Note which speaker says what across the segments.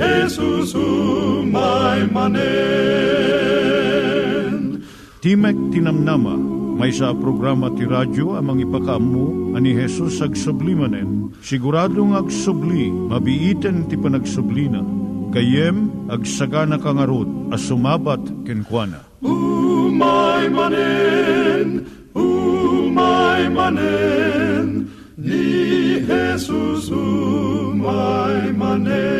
Speaker 1: Jesus umay manen
Speaker 2: Timek Tinamnama, may sa programa ti radyo amang ipakamu ani Jesus ag sublimanen. Siguradong ag subli, mabiiten ti panagsublina. Kayem ag sagana kangarot as sumabat kenkwana.
Speaker 1: umay manen umay manen ni Jesus umay manen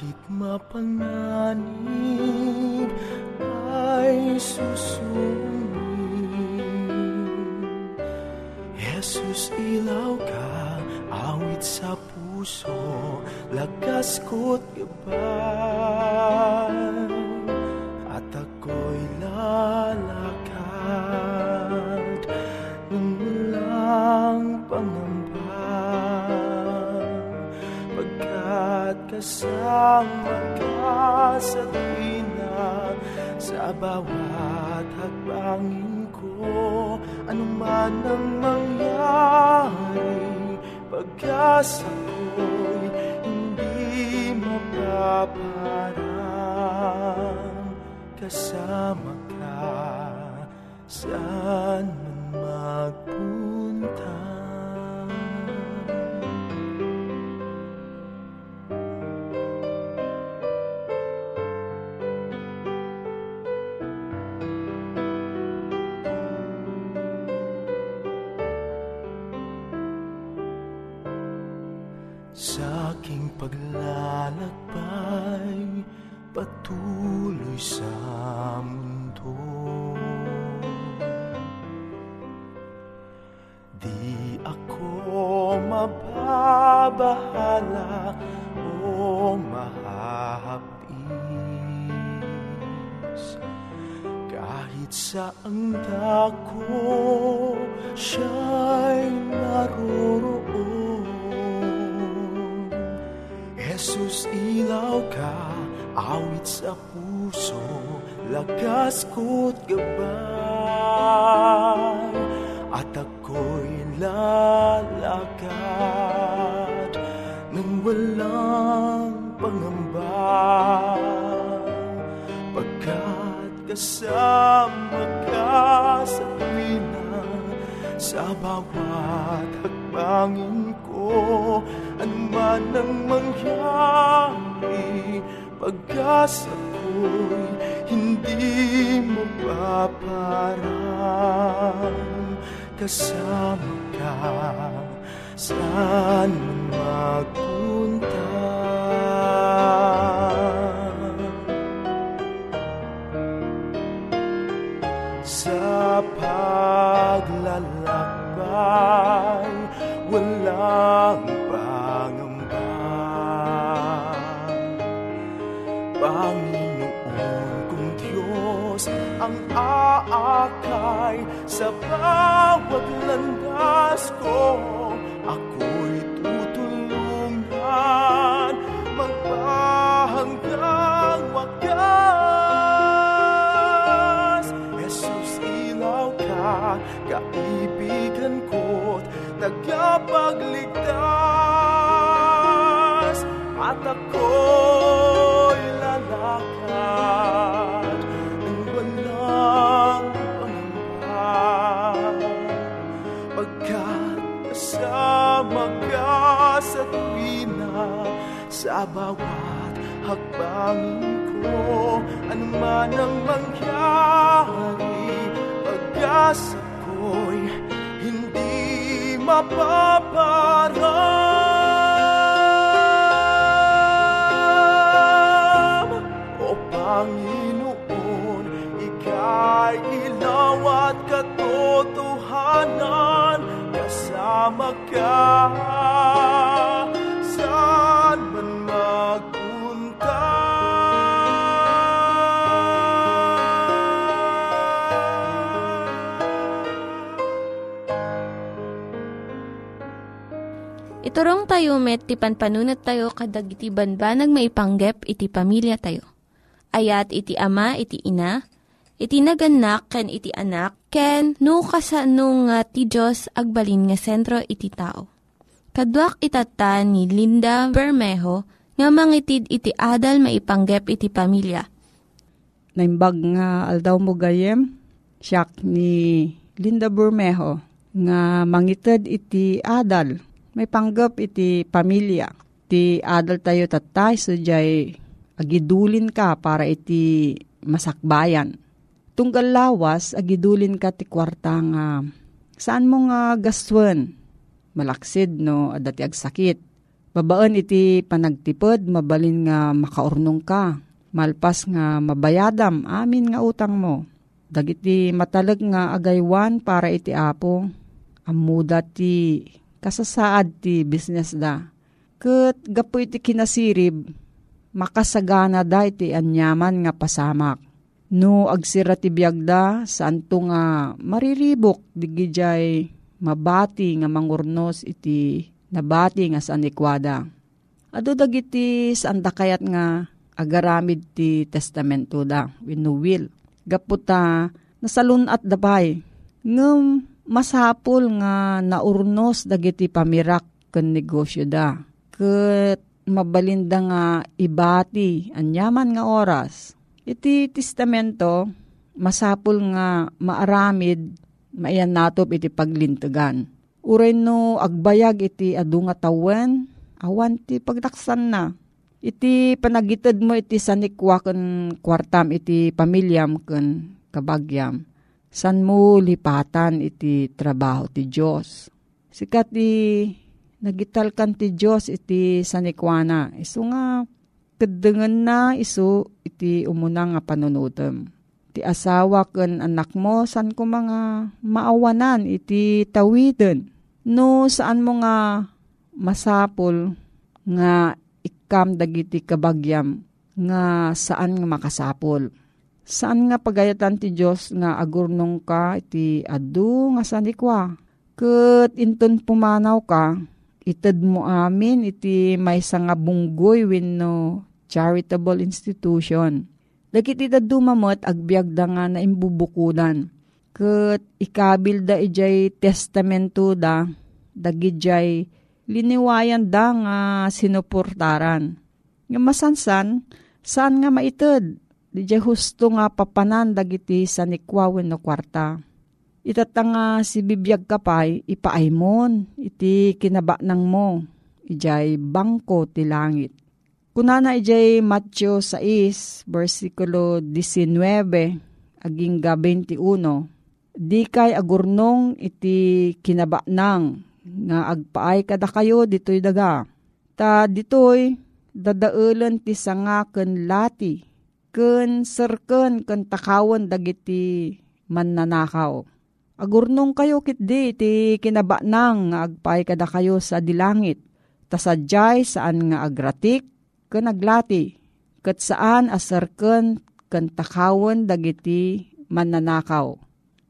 Speaker 3: Kahit mapanganib ay susuming Jesus, ilaw ka, awit sa puso, lakas ko't gabay. Bawat hakbangin ko, anuman ang mangyari, pag-asa ko'y hindi mapaparang kasama ka saan man magpunta. Saang dako siya'y naroroon. Jesus, ilaw ka, awit sa puso, lakas ko't gabay. At ako'y lalakad ng walang kasama ka sa tuwina sa bawat hakbangin ko anuman ang mangyari pag-asa ko'y hindi mapaparang kasama ka saan magpunta pagkat kasama ka sa tuwina sa bawat hakbangin ko. Anuman ang mangyari pag-asa ko'y hindi mapaparam Kasama ka. Saan man magpunta.
Speaker 4: Iturong tayo met, ti panpanunat tayo kadag iti banbanag maipanggep iti pamilya tayo. Ayat iti ama, iti ina, iti naganak, ken iti anak, ken no kasano nga ti Diyos agbalin nga sentro iti tao. Kaduak itata ni Linda Bermejo nga mangitid iti adal maipanggep iti pamilya.
Speaker 5: Naimbag nga aldaw mo gayem, siyak ni Linda Bermejo nga mangited iti adal may panggap iti pamilya. Ti adal tayo tatay so jay agidulin ka para iti masakbayan. Tunggal lawas agidulin ka ti kwarta nga saan mo nga gaswan? Malaksid no adati agsakit. Babaan iti panagtipod mabalin nga makaurnong ka. Malpas nga mabayadam amin nga utang mo. Dagiti matalag nga agaywan para iti apo. Amuda ti kasasaad ti business da. Kat gapo iti kinasirib, makasagana da iti anyaman nga pasamak. No agsira ti biyagda, saan to nga mariribok digijay mabati nga mangurnos iti nabati nga saan ikwada. Ado dagiti saan da kayat nga agaramid ti testamento da, wino will. Gaputa, nasalun at dabay. Ngem masapul nga naurnos dagiti pamirak ken negosyo da. Ket mabalinda nga ibati anyaman nga oras. Iti testamento masapul nga maaramid maiyan natop iti paglintegan. Uray no agbayag iti adu nga tawen awan ti pagdaksan na. Iti panagitid mo iti sanikwa ken kwartam iti pamilyam ken kabagyam san mo lipatan iti trabaho ti Diyos. Sikat ti nagital kan ti Diyos iti sanikwana. Iso nga kadangan na iso iti umuna nga panunutem. Ti asawa ken anak mo san ko mga maawanan iti tawiden. No saan mo nga masapol nga ikam dagiti kabagyam nga saan nga makasapol Saan nga pagayatan ti Diyos nga agurnong ka iti adu nga sanikwa. Kat inton pumanaw ka, ited mo amin iti may nga bunggoy wenno charitable institution. Dagiti adu mamot agbyag da nga na imbubukudan. Kat ikabil da ijay testamento da, dagijay liniwayan da nga sinuportaran. Nga masansan, saan nga maited? di husto nga papanan dagiti sa nikwawen no kwarta. Itata nga si bibiyag kapay, ipaaymon, iti kinabaknang mo, ijay bangko ti langit. Kunana ijay Matthew 6, versikulo 19, aging 21, di kay agurnong iti kinabaknang, nga agpaay kada kayo ditoy daga. Ta ditoy, dadaulan ti sanga ken lati, ken serken ken takawan dagiti mannanakaw. Agurnong kayo kitdi ti kinabaknang nga agpaay kada kayo sa dilangit. Tasadyay saan nga agratik ken aglati. Kat saan asarken ken takawan dagiti mannanakaw.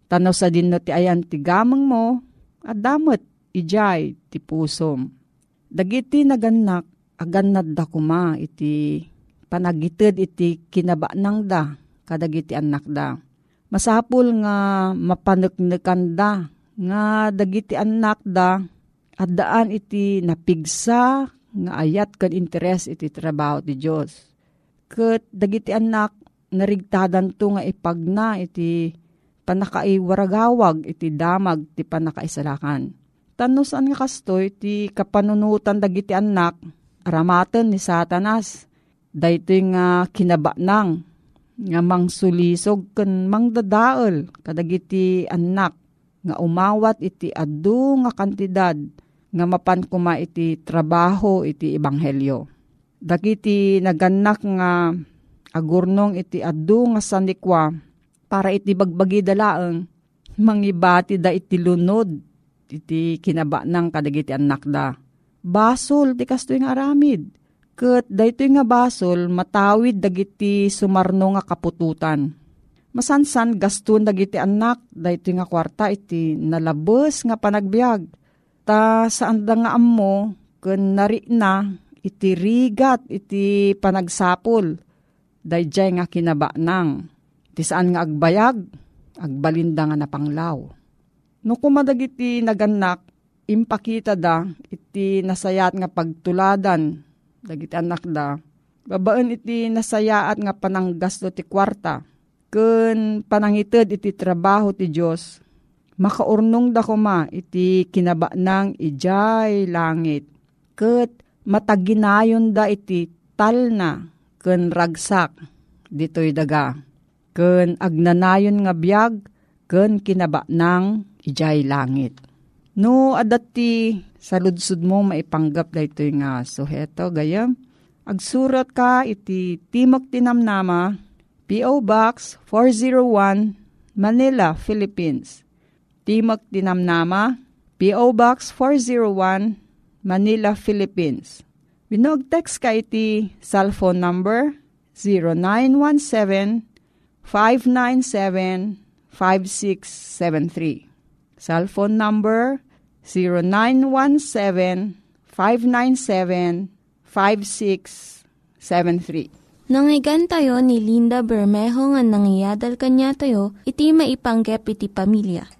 Speaker 5: Tanaw sa dinno ti ayan ti gamang mo, at damot ijay ti pusom. Dagiti naganak, aganad da kuma iti panagitid iti kinabaknang da, kadagiti anak da. Masapul nga mapaneknekan da, nga dagiti anak da, at daan iti napigsa, nga ayat kan interes iti trabaho ti Diyos. Kat dagiti anak, narigtadan to nga ipagna iti panakaiwaragawag iti damag ti panakaisalakan. Tano saan nga kastoy ti kapanunutan dagiti anak, aramaten ni satanas, dayto nga kinabaknang nga mangsulisog ken mangdadaol kadagiti anak nga umawat iti adu nga kantidad nga mapan kuma iti trabaho iti ebanghelyo. Dagiti naganak nga agurnong iti adu nga sanikwa para iti bagbagi dalaeng mangibati da iti lunod iti kinaba ng kadagiti anak da. Basol ti kastoy nga aramid Kat daytoy nga basol, matawid dagiti sumarno nga kapututan. Masansan gaston dagiti anak, daytoy nga kwarta iti nalabos nga panagbiag. Ta saan da nga ammo, kun nari na, iti rigat, iti panagsapol. Dayjay nga kinaba nang. Iti saan nga agbayag, agbalinda nga napanglaw. No kumadagiti naganak, impakita da, iti nasayat nga pagtuladan, dagiti anak da, babaan iti nasayaat nga pananggasto ti kwarta, ken panangited iti trabaho ti Diyos, makaurnong da kuma iti kinabaknang ijay langit, ket mataginayon da iti talna, ken ragsak, ditoy daga, ken agnanayon nga biyag, ken kinabaknang ijay langit. No, adati sa ludsud mo maipanggap da ito nga suheto gayam. Agsurat ka iti Timok Tinamnama, P.O. Box 401, Manila, Philippines. Timok Tinamnama, P.O. Box 401, Manila, Philippines. Binog text ka iti cellphone number 0917 597 5673. Cellphone number 0917-597-5673.
Speaker 4: Nangyigan tayo ni Linda Bermejo nga nangyadal kanya tayo, iti maipanggep iti pamilya.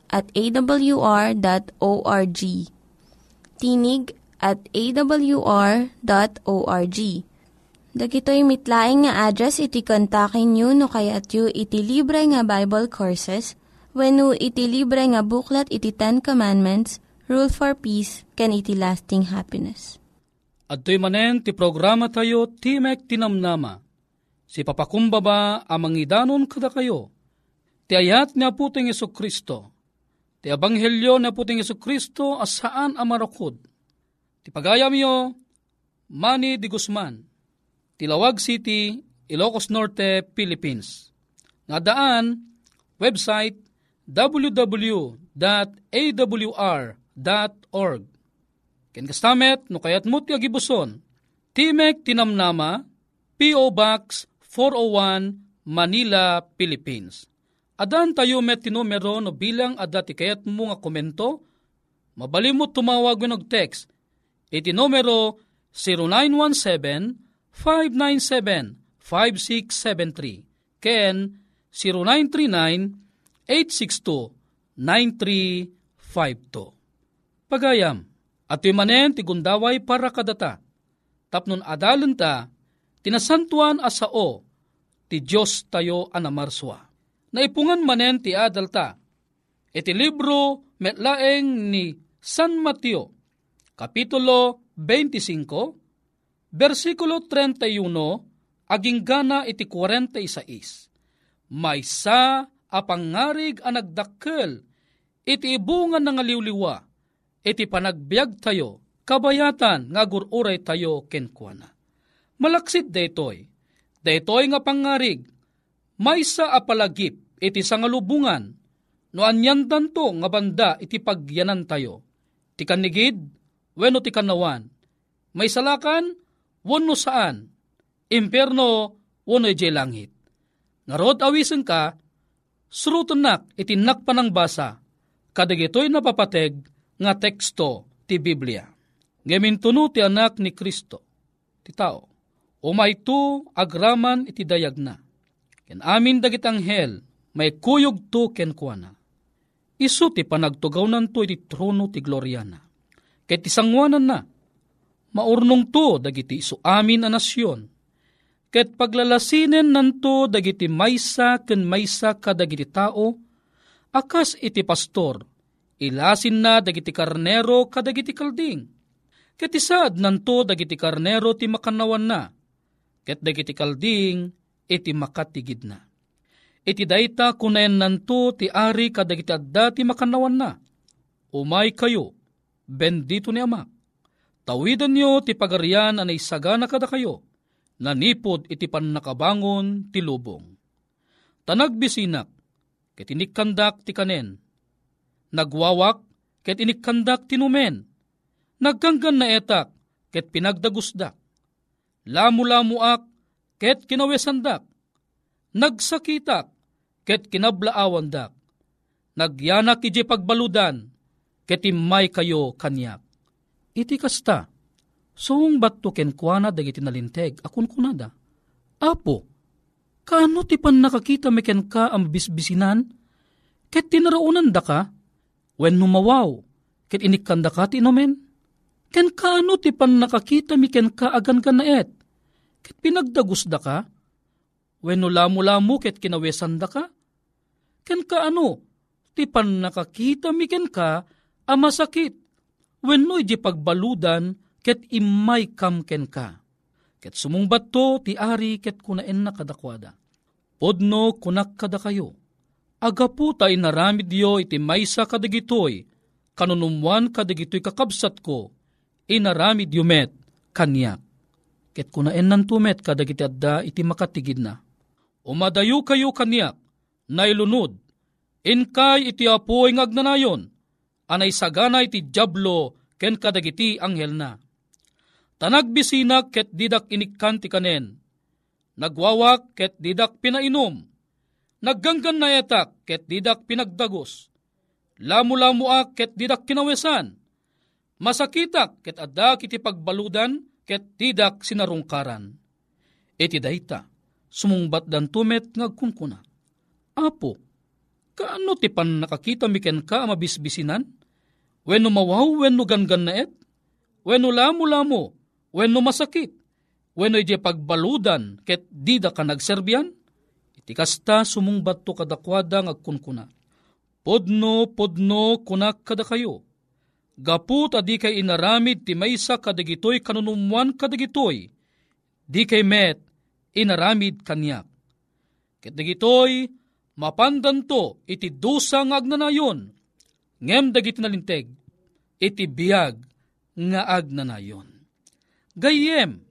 Speaker 4: at awr.org. Tinig at awr.org. Dagitoy mitlaing nga address iti kontakin nyo no kayat yu iti libre nga Bible Courses when iti libre nga buklat iti Ten Commandments rule for peace, can iti lasting happiness.
Speaker 6: At manen ti programa tayo Timek Tinamnama. Si papakumbaba amang idanon kada kayo. Ti ayat ni Aputing Yeso Kristo. Ti Abanghelyo ni Aputing Yeso Kristo asaan amarakod. Ti pagayam yo, Manny Di Guzman. Tilawag City, Ilocos Norte, Philippines. Nga daan, website www.awr.com timek.org. Ken kastamet, no kayat mo ti agibuson, Timek Tinamnama, P.O. Box 401, Manila, Philippines. Adan tayo met tinumero no bilang ada ti kayat mo nga komento, mabalim mo tumawag mo text. Iti numero 0917-597-5673 ken 0939-862-9352. Pagayam, at manen ti gundaway para kadata, tapnon adalan ta, tinasantuan asao, ti Diyos tayo anamarswa. Naipungan manen ti adalta, iti libro metlaeng ni San Mateo, Kapitulo 25, versikulo 31, aging gana iti 46. Maysa apangarig ang nagdakkel, iti ibungan ng aliwliwa, iti panagbiag tayo, kabayatan nga gururay tayo kenkwana. Malaksit daytoy, daytoy nga pangarig, maysa apalagip, iti sangalubungan, no anyan tanto nga banda iti pagyanan tayo. Ti kanigid, weno ti kanawan, may salakan, wano saan, imperno, wano ije langit. Narod awisen ka, suruton nak itinak pa ng basa, kadagito'y napapateg nga teksto ti Biblia. Ngamintuno ti anak ni Kristo, ti tao. Umay tu agraman iti dayag na. Ken amin dagit anghel, may kuyog tu ken kuana. Isu ti panagtugaw nanto iti trono ti gloryana. Ket isangwanan na, maurnong to dagiti isu amin a nasyon, Ket paglalasinen nanto dagiti maysa ken maysa kadagiti tao, akas iti pastor, ilasin na dagiti karnero kadagiti kalding. Ket isad nanto dagiti karnero ti makanawan na, ket dagiti kalding iti makatigid na. Iti dayta kunayan nanto ti ari kadagiti adda ti makanawan na. Umay kayo, bendito ni Ama. Tawidan niyo ti pagarian anay sagana kada kayo nanipod iti nakabangon ti lubong. Tanagbisinak, ket inikkandak ti kanen. Nagwawak, ket inikkandak ti numen. Nagkanggan na etak, ket pinagdagusdak. Lamu-lamuak, ket kinawesandak. Nagsakitak, ket kinablaawandak. Nagyanak iji pagbaludan, ket imay kayo kanyak. Iti kasta, Soong bato ken kuana dagiti nalinteg, akun kunada. Apo, kaano ti pan nakakita meken ka ang bisbisinan? Ket tinaraunan da ka? When numawaw, ket inikanda ka ti nomen? Ken kaano ti pan nakakita miken ka agan ka naet? Ket pinagdagus da ka? When nulamu-lamu ket kinawesan da ka? Ken kaano ti pan nakakita miken ka a masakit? When no iji pagbaludan ket imay kamken ka. Ket sumungbat to ti ari ket kunaen na kadakwada. Podno kunak kada kayo. Agapu ta inaramid yo iti maysa kadagitoy, kanunumwan kadagitoy kakabsat ko, inaramid met kanyak. Ket kunaen nan tumet kadagiti adda iti makatigid na. Umadayo kayo kanyak, nailunod, inkay iti apoy ngagnanayon, anay sagana iti jablo ken kadagiti anghel na Tanagbisinak ket didak inikkan ti kanen. Nagwawak ket didak pinainom. Nagganggan na etak ket didak pinagdagos. Lamu-lamuak ket didak kinawesan. Masakitak ket adda kiti pagbaludan ket didak sinarungkaran. Iti dayta, sumungbat dan tumet ngagkunkuna. Apo, kaano ti pan nakakita miken ka mabisbisinan? Wenno mawaw, wenno gangan na et? Wenno lamu-lamu, wenno masakit, wenno iti pagbaludan, ket dida ka nagserbian, iti kasta sumungbat to kadakwada ngagkunkuna. Podno, podno, kunak kada kayo. Gaput adi kay inaramid ti maysa kadagitoy kanunumuan kadagitoy. Di kay met, inaramid kanyak. Ket dagitoy, mapandanto iti dusa nga agnanayon. Ngem dagiti nalinteg, iti biyag nga agnanayon. Gayem,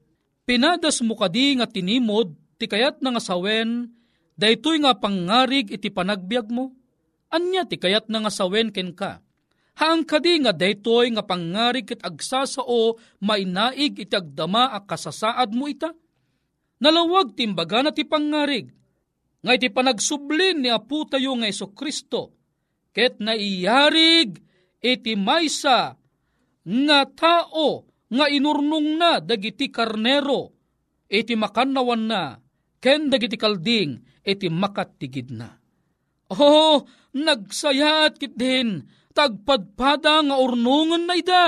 Speaker 6: pinadas mo kadi nga tinimod, ti kayat nga sawen, daytoy nga pangarig iti panagbiag mo. Anya ti kayat nga sawen ken ka. Haang kadi nga daytoy nga pangarig ket agsasao mainaig iti agdama a kasasaad mo ita. Nalawag timbaga na ti pangarig. nga iti panagsublin ni Apo tayo nga Iso Kristo, ket naiyarig iti maysa nga tao nga inurnong na dagiti karnero, iti makanawan na, ken dagiti kalding, iti makatigid na. Oh, nagsayat kit din, tagpadpada nga urnungan na ida.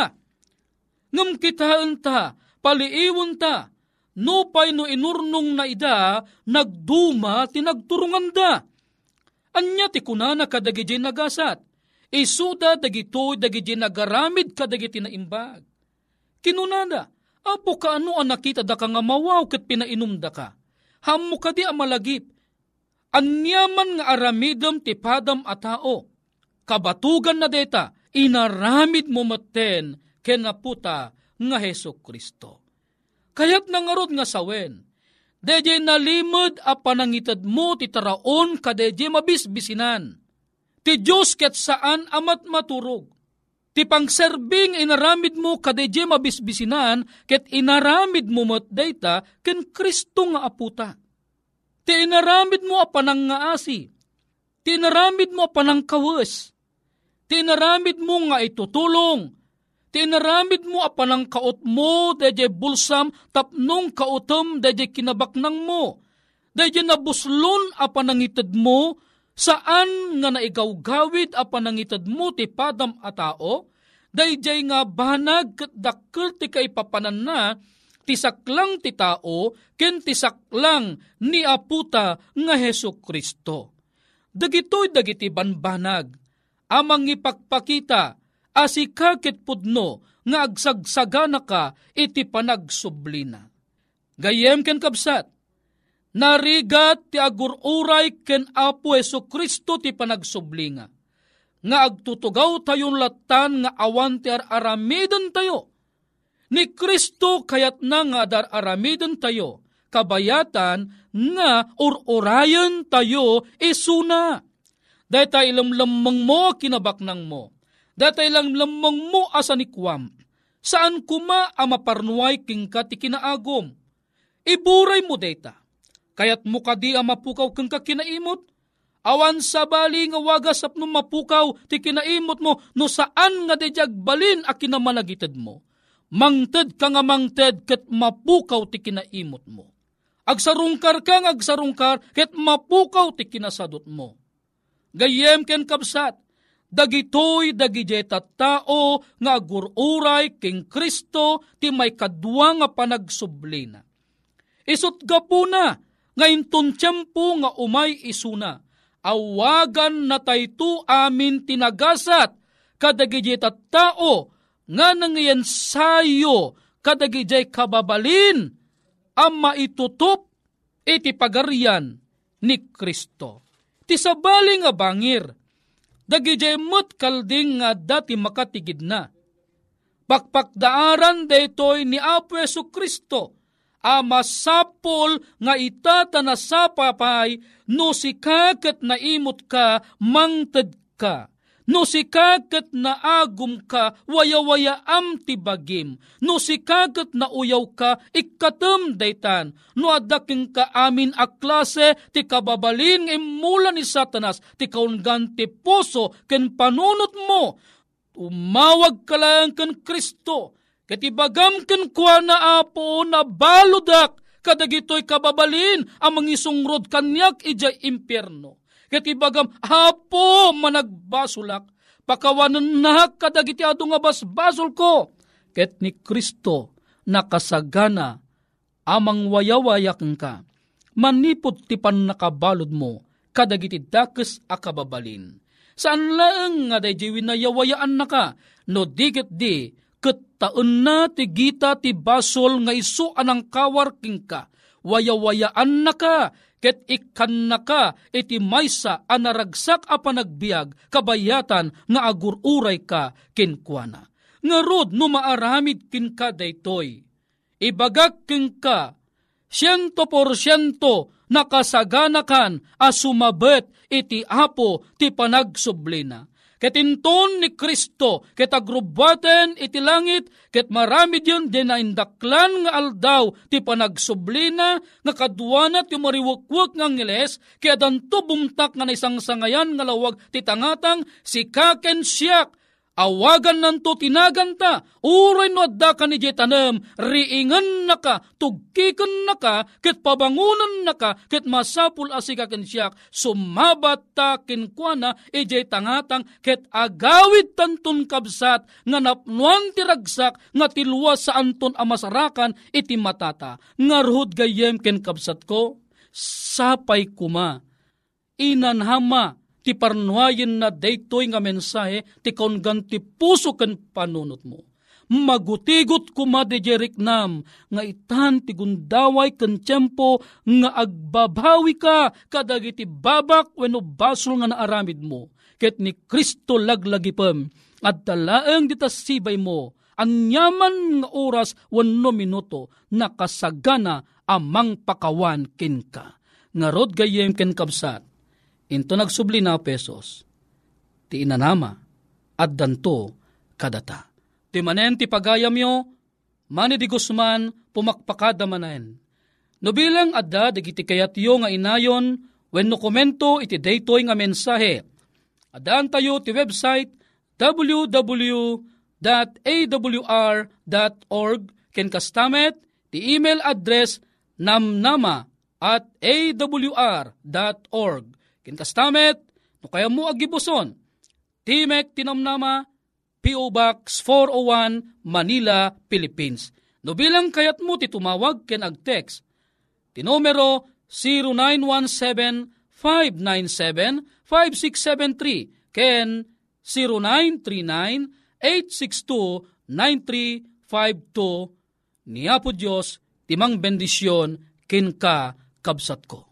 Speaker 6: Ngam kitaan ta, paliiwan ta, nupay no inurnong na ida, nagduma tinagturungan da. Anya ti kunana kadagiti nagasat, isuda dagito dagiti nagaramid kadagiti na imbag. Kinunada, apo ka ano ang nakita da ka nga mawaw kat pinainom da ka. Hamo ka di amalagip. Anyaman nga aramidam ti padam a tao. Kabatugan na deta, inaramid mo maten kenaputa nga Heso Kristo. Kayat nangarod nga sawen, Deje nalimod a panangitad mo ti taraon kadeje mabisbisinan. Ti Diyos ket saan amat maturog Ti pangserbing inaramid mo kadedye mabisbisinan, ket inaramid mo mat data ken Kristo nga aputa. Ti inaramid mo apanang nga asi. Ti inaramid mo apanang kawes. Ti inaramid mo nga itutulong. Ti inaramid mo apanang kaot mo, dedye bulsam tapnong kautom dedye kinabaknang mo. Dedye nabuslon apanangitad mo, saan nga naigawgawid a panangitad mo ti padam a tao, dayjay nga banag kat dakkel ti kaipapanan na, tisaklang ti tao, ken tisaklang ni aputa nga Heso Kristo. Dagitoy dagiti banbanag, amang ipagpakita, asikakit pudno, nga agsagsagana ka iti panagsublina. Gayem ken kabsat, narigat ti agururay ken Apo Yesu Kristo ti panagsublinga. Nga agtutugaw tayon latan nga awan ti aramiden tayo. Ni Kristo kayat na nga dar aramiden tayo, kabayatan nga ururayan tayo isuna. Dahil ilamlamang mo kinabaknang mo. Dahil ilamlamang mo asa ni Kwam. Saan kuma amaparnuay king ka ti kinaagom. Iburay mo data Kayat mo kadi ang mapukaw kang kakinaimot, awan sa bali nga wagas apno mapukaw ti kinaimot mo no saan nga dijag balin a kinamanagitad mo. Mangted ka nga mangted ket mapukaw ti kinaimot mo. Agsarungkar ka nga agsarungkar ket mapukaw ti kinasadot mo. Gayem ken kapsat, dagitoy dagijay tao nga agururay king Kristo ti may kadwa nga panagsublina. Isot gapuna ngayon tiyempo nga umay isuna, awagan na tayto amin tinagasat, kadagijay tao, nga nangayan sayo, kadagijay kababalin, ang maitutop iti pagarian ni Kristo. Ti sabali nga bangir, dagijay mo't kalding nga dati makatigid na. Pakpakdaaran daytoy ni Apo Yesu Kristo, amasapol nga itata na sapapay no si kakat na imot ka mangted ka. No si kakat na agum ka, waya-waya am tibagim. No si kakat na uyaw ka, ikatem daytan. No adaking ka amin a klase, ti kababalin imula ni satanas, ti kaungan ti puso, ken panunot mo. Umawag ka lang kan Kristo, Katibagam ken kwa na apo na baludak kadagitoy kababalin ang mangisungrod kanyak ija impierno. Katibagam apo managbasulak pakawanan na kadagiti ado nga basbasol ko. Ket ni Kristo nakasagana amang wayawayak ka. Manipot ti pan nakabalod mo kadagiti dakes akababalin. Saan lang nga day jiwin na yawayaan na no digit di, ket taon na ti gita ti basol nga isu anang kawarking ka, wayawayaan na ka, ket ikan na ka, iti maysa anaragsak a panagbiag, kabayatan nga agururay ka kinkwana. Nga rod no maaramid kin ka daytoy, ibagak kin ka, siyento porsyento nakasaganakan a sumabet iti apo ti panagsublina ket inton ni Kristo, ket agrubaten iti langit, ket marami diyon din na indaklan nga aldaw, ti panagsublina, nga kadwana ti mariwakwak nga ngiles, kaya danto bumtak nga isang sangayan nga lawag ti tangatang, si kaken siyak, Awagan nanto tinaganta, uray no adda ka ni jetanam, riingan na ka, tugkikan na ka, ket pabangunan na ka, ket masapul asika ken siyak, sumabat ta kinkwana, ijay tangatang, ket agawid tantun kabsat, nga napnuan tiragsak, nga tilwas sa anton amasarakan, iti matata, ngarhud gayem ken kabsat ko, sapay kuma, inanhama, ti parnuayin na daytoy nga mensahe ti kaungan ti puso ken panunot mo. Magutigot kuma de nam nga itan ti gundaway ken tiyempo nga agbabawi ka kadagiti babak wenno basol nga naaramid mo. Ket ni Kristo laglagipem at talaeng ditasibay mo anyaman nga oras wenno minuto nakasagana amang pakawan ken ka. Ngarod gayem ken kabsat into nagsubli na pesos. Ti inanama, at danto kadata. Ti manen ti pagayam yo, mani di Guzman pumakpakada manaen. No bilang adda digiti kayat yo nga inayon, when no komento iti daytoy nga mensahe. Adaan tayo ti website www.awr.org ken kastamet ti email address namnama at awr.org Kinkastamet, no kaya mo agibuson, Timek Tinamnama, P.O. Box 401, Manila, Philippines. No bilang kayat mo ti tumawag ken ag-text. Ti numero 0917-597-5673 ken 0939-862-9352 Niya po Diyos, timang bendisyon ken ka kabsat ko.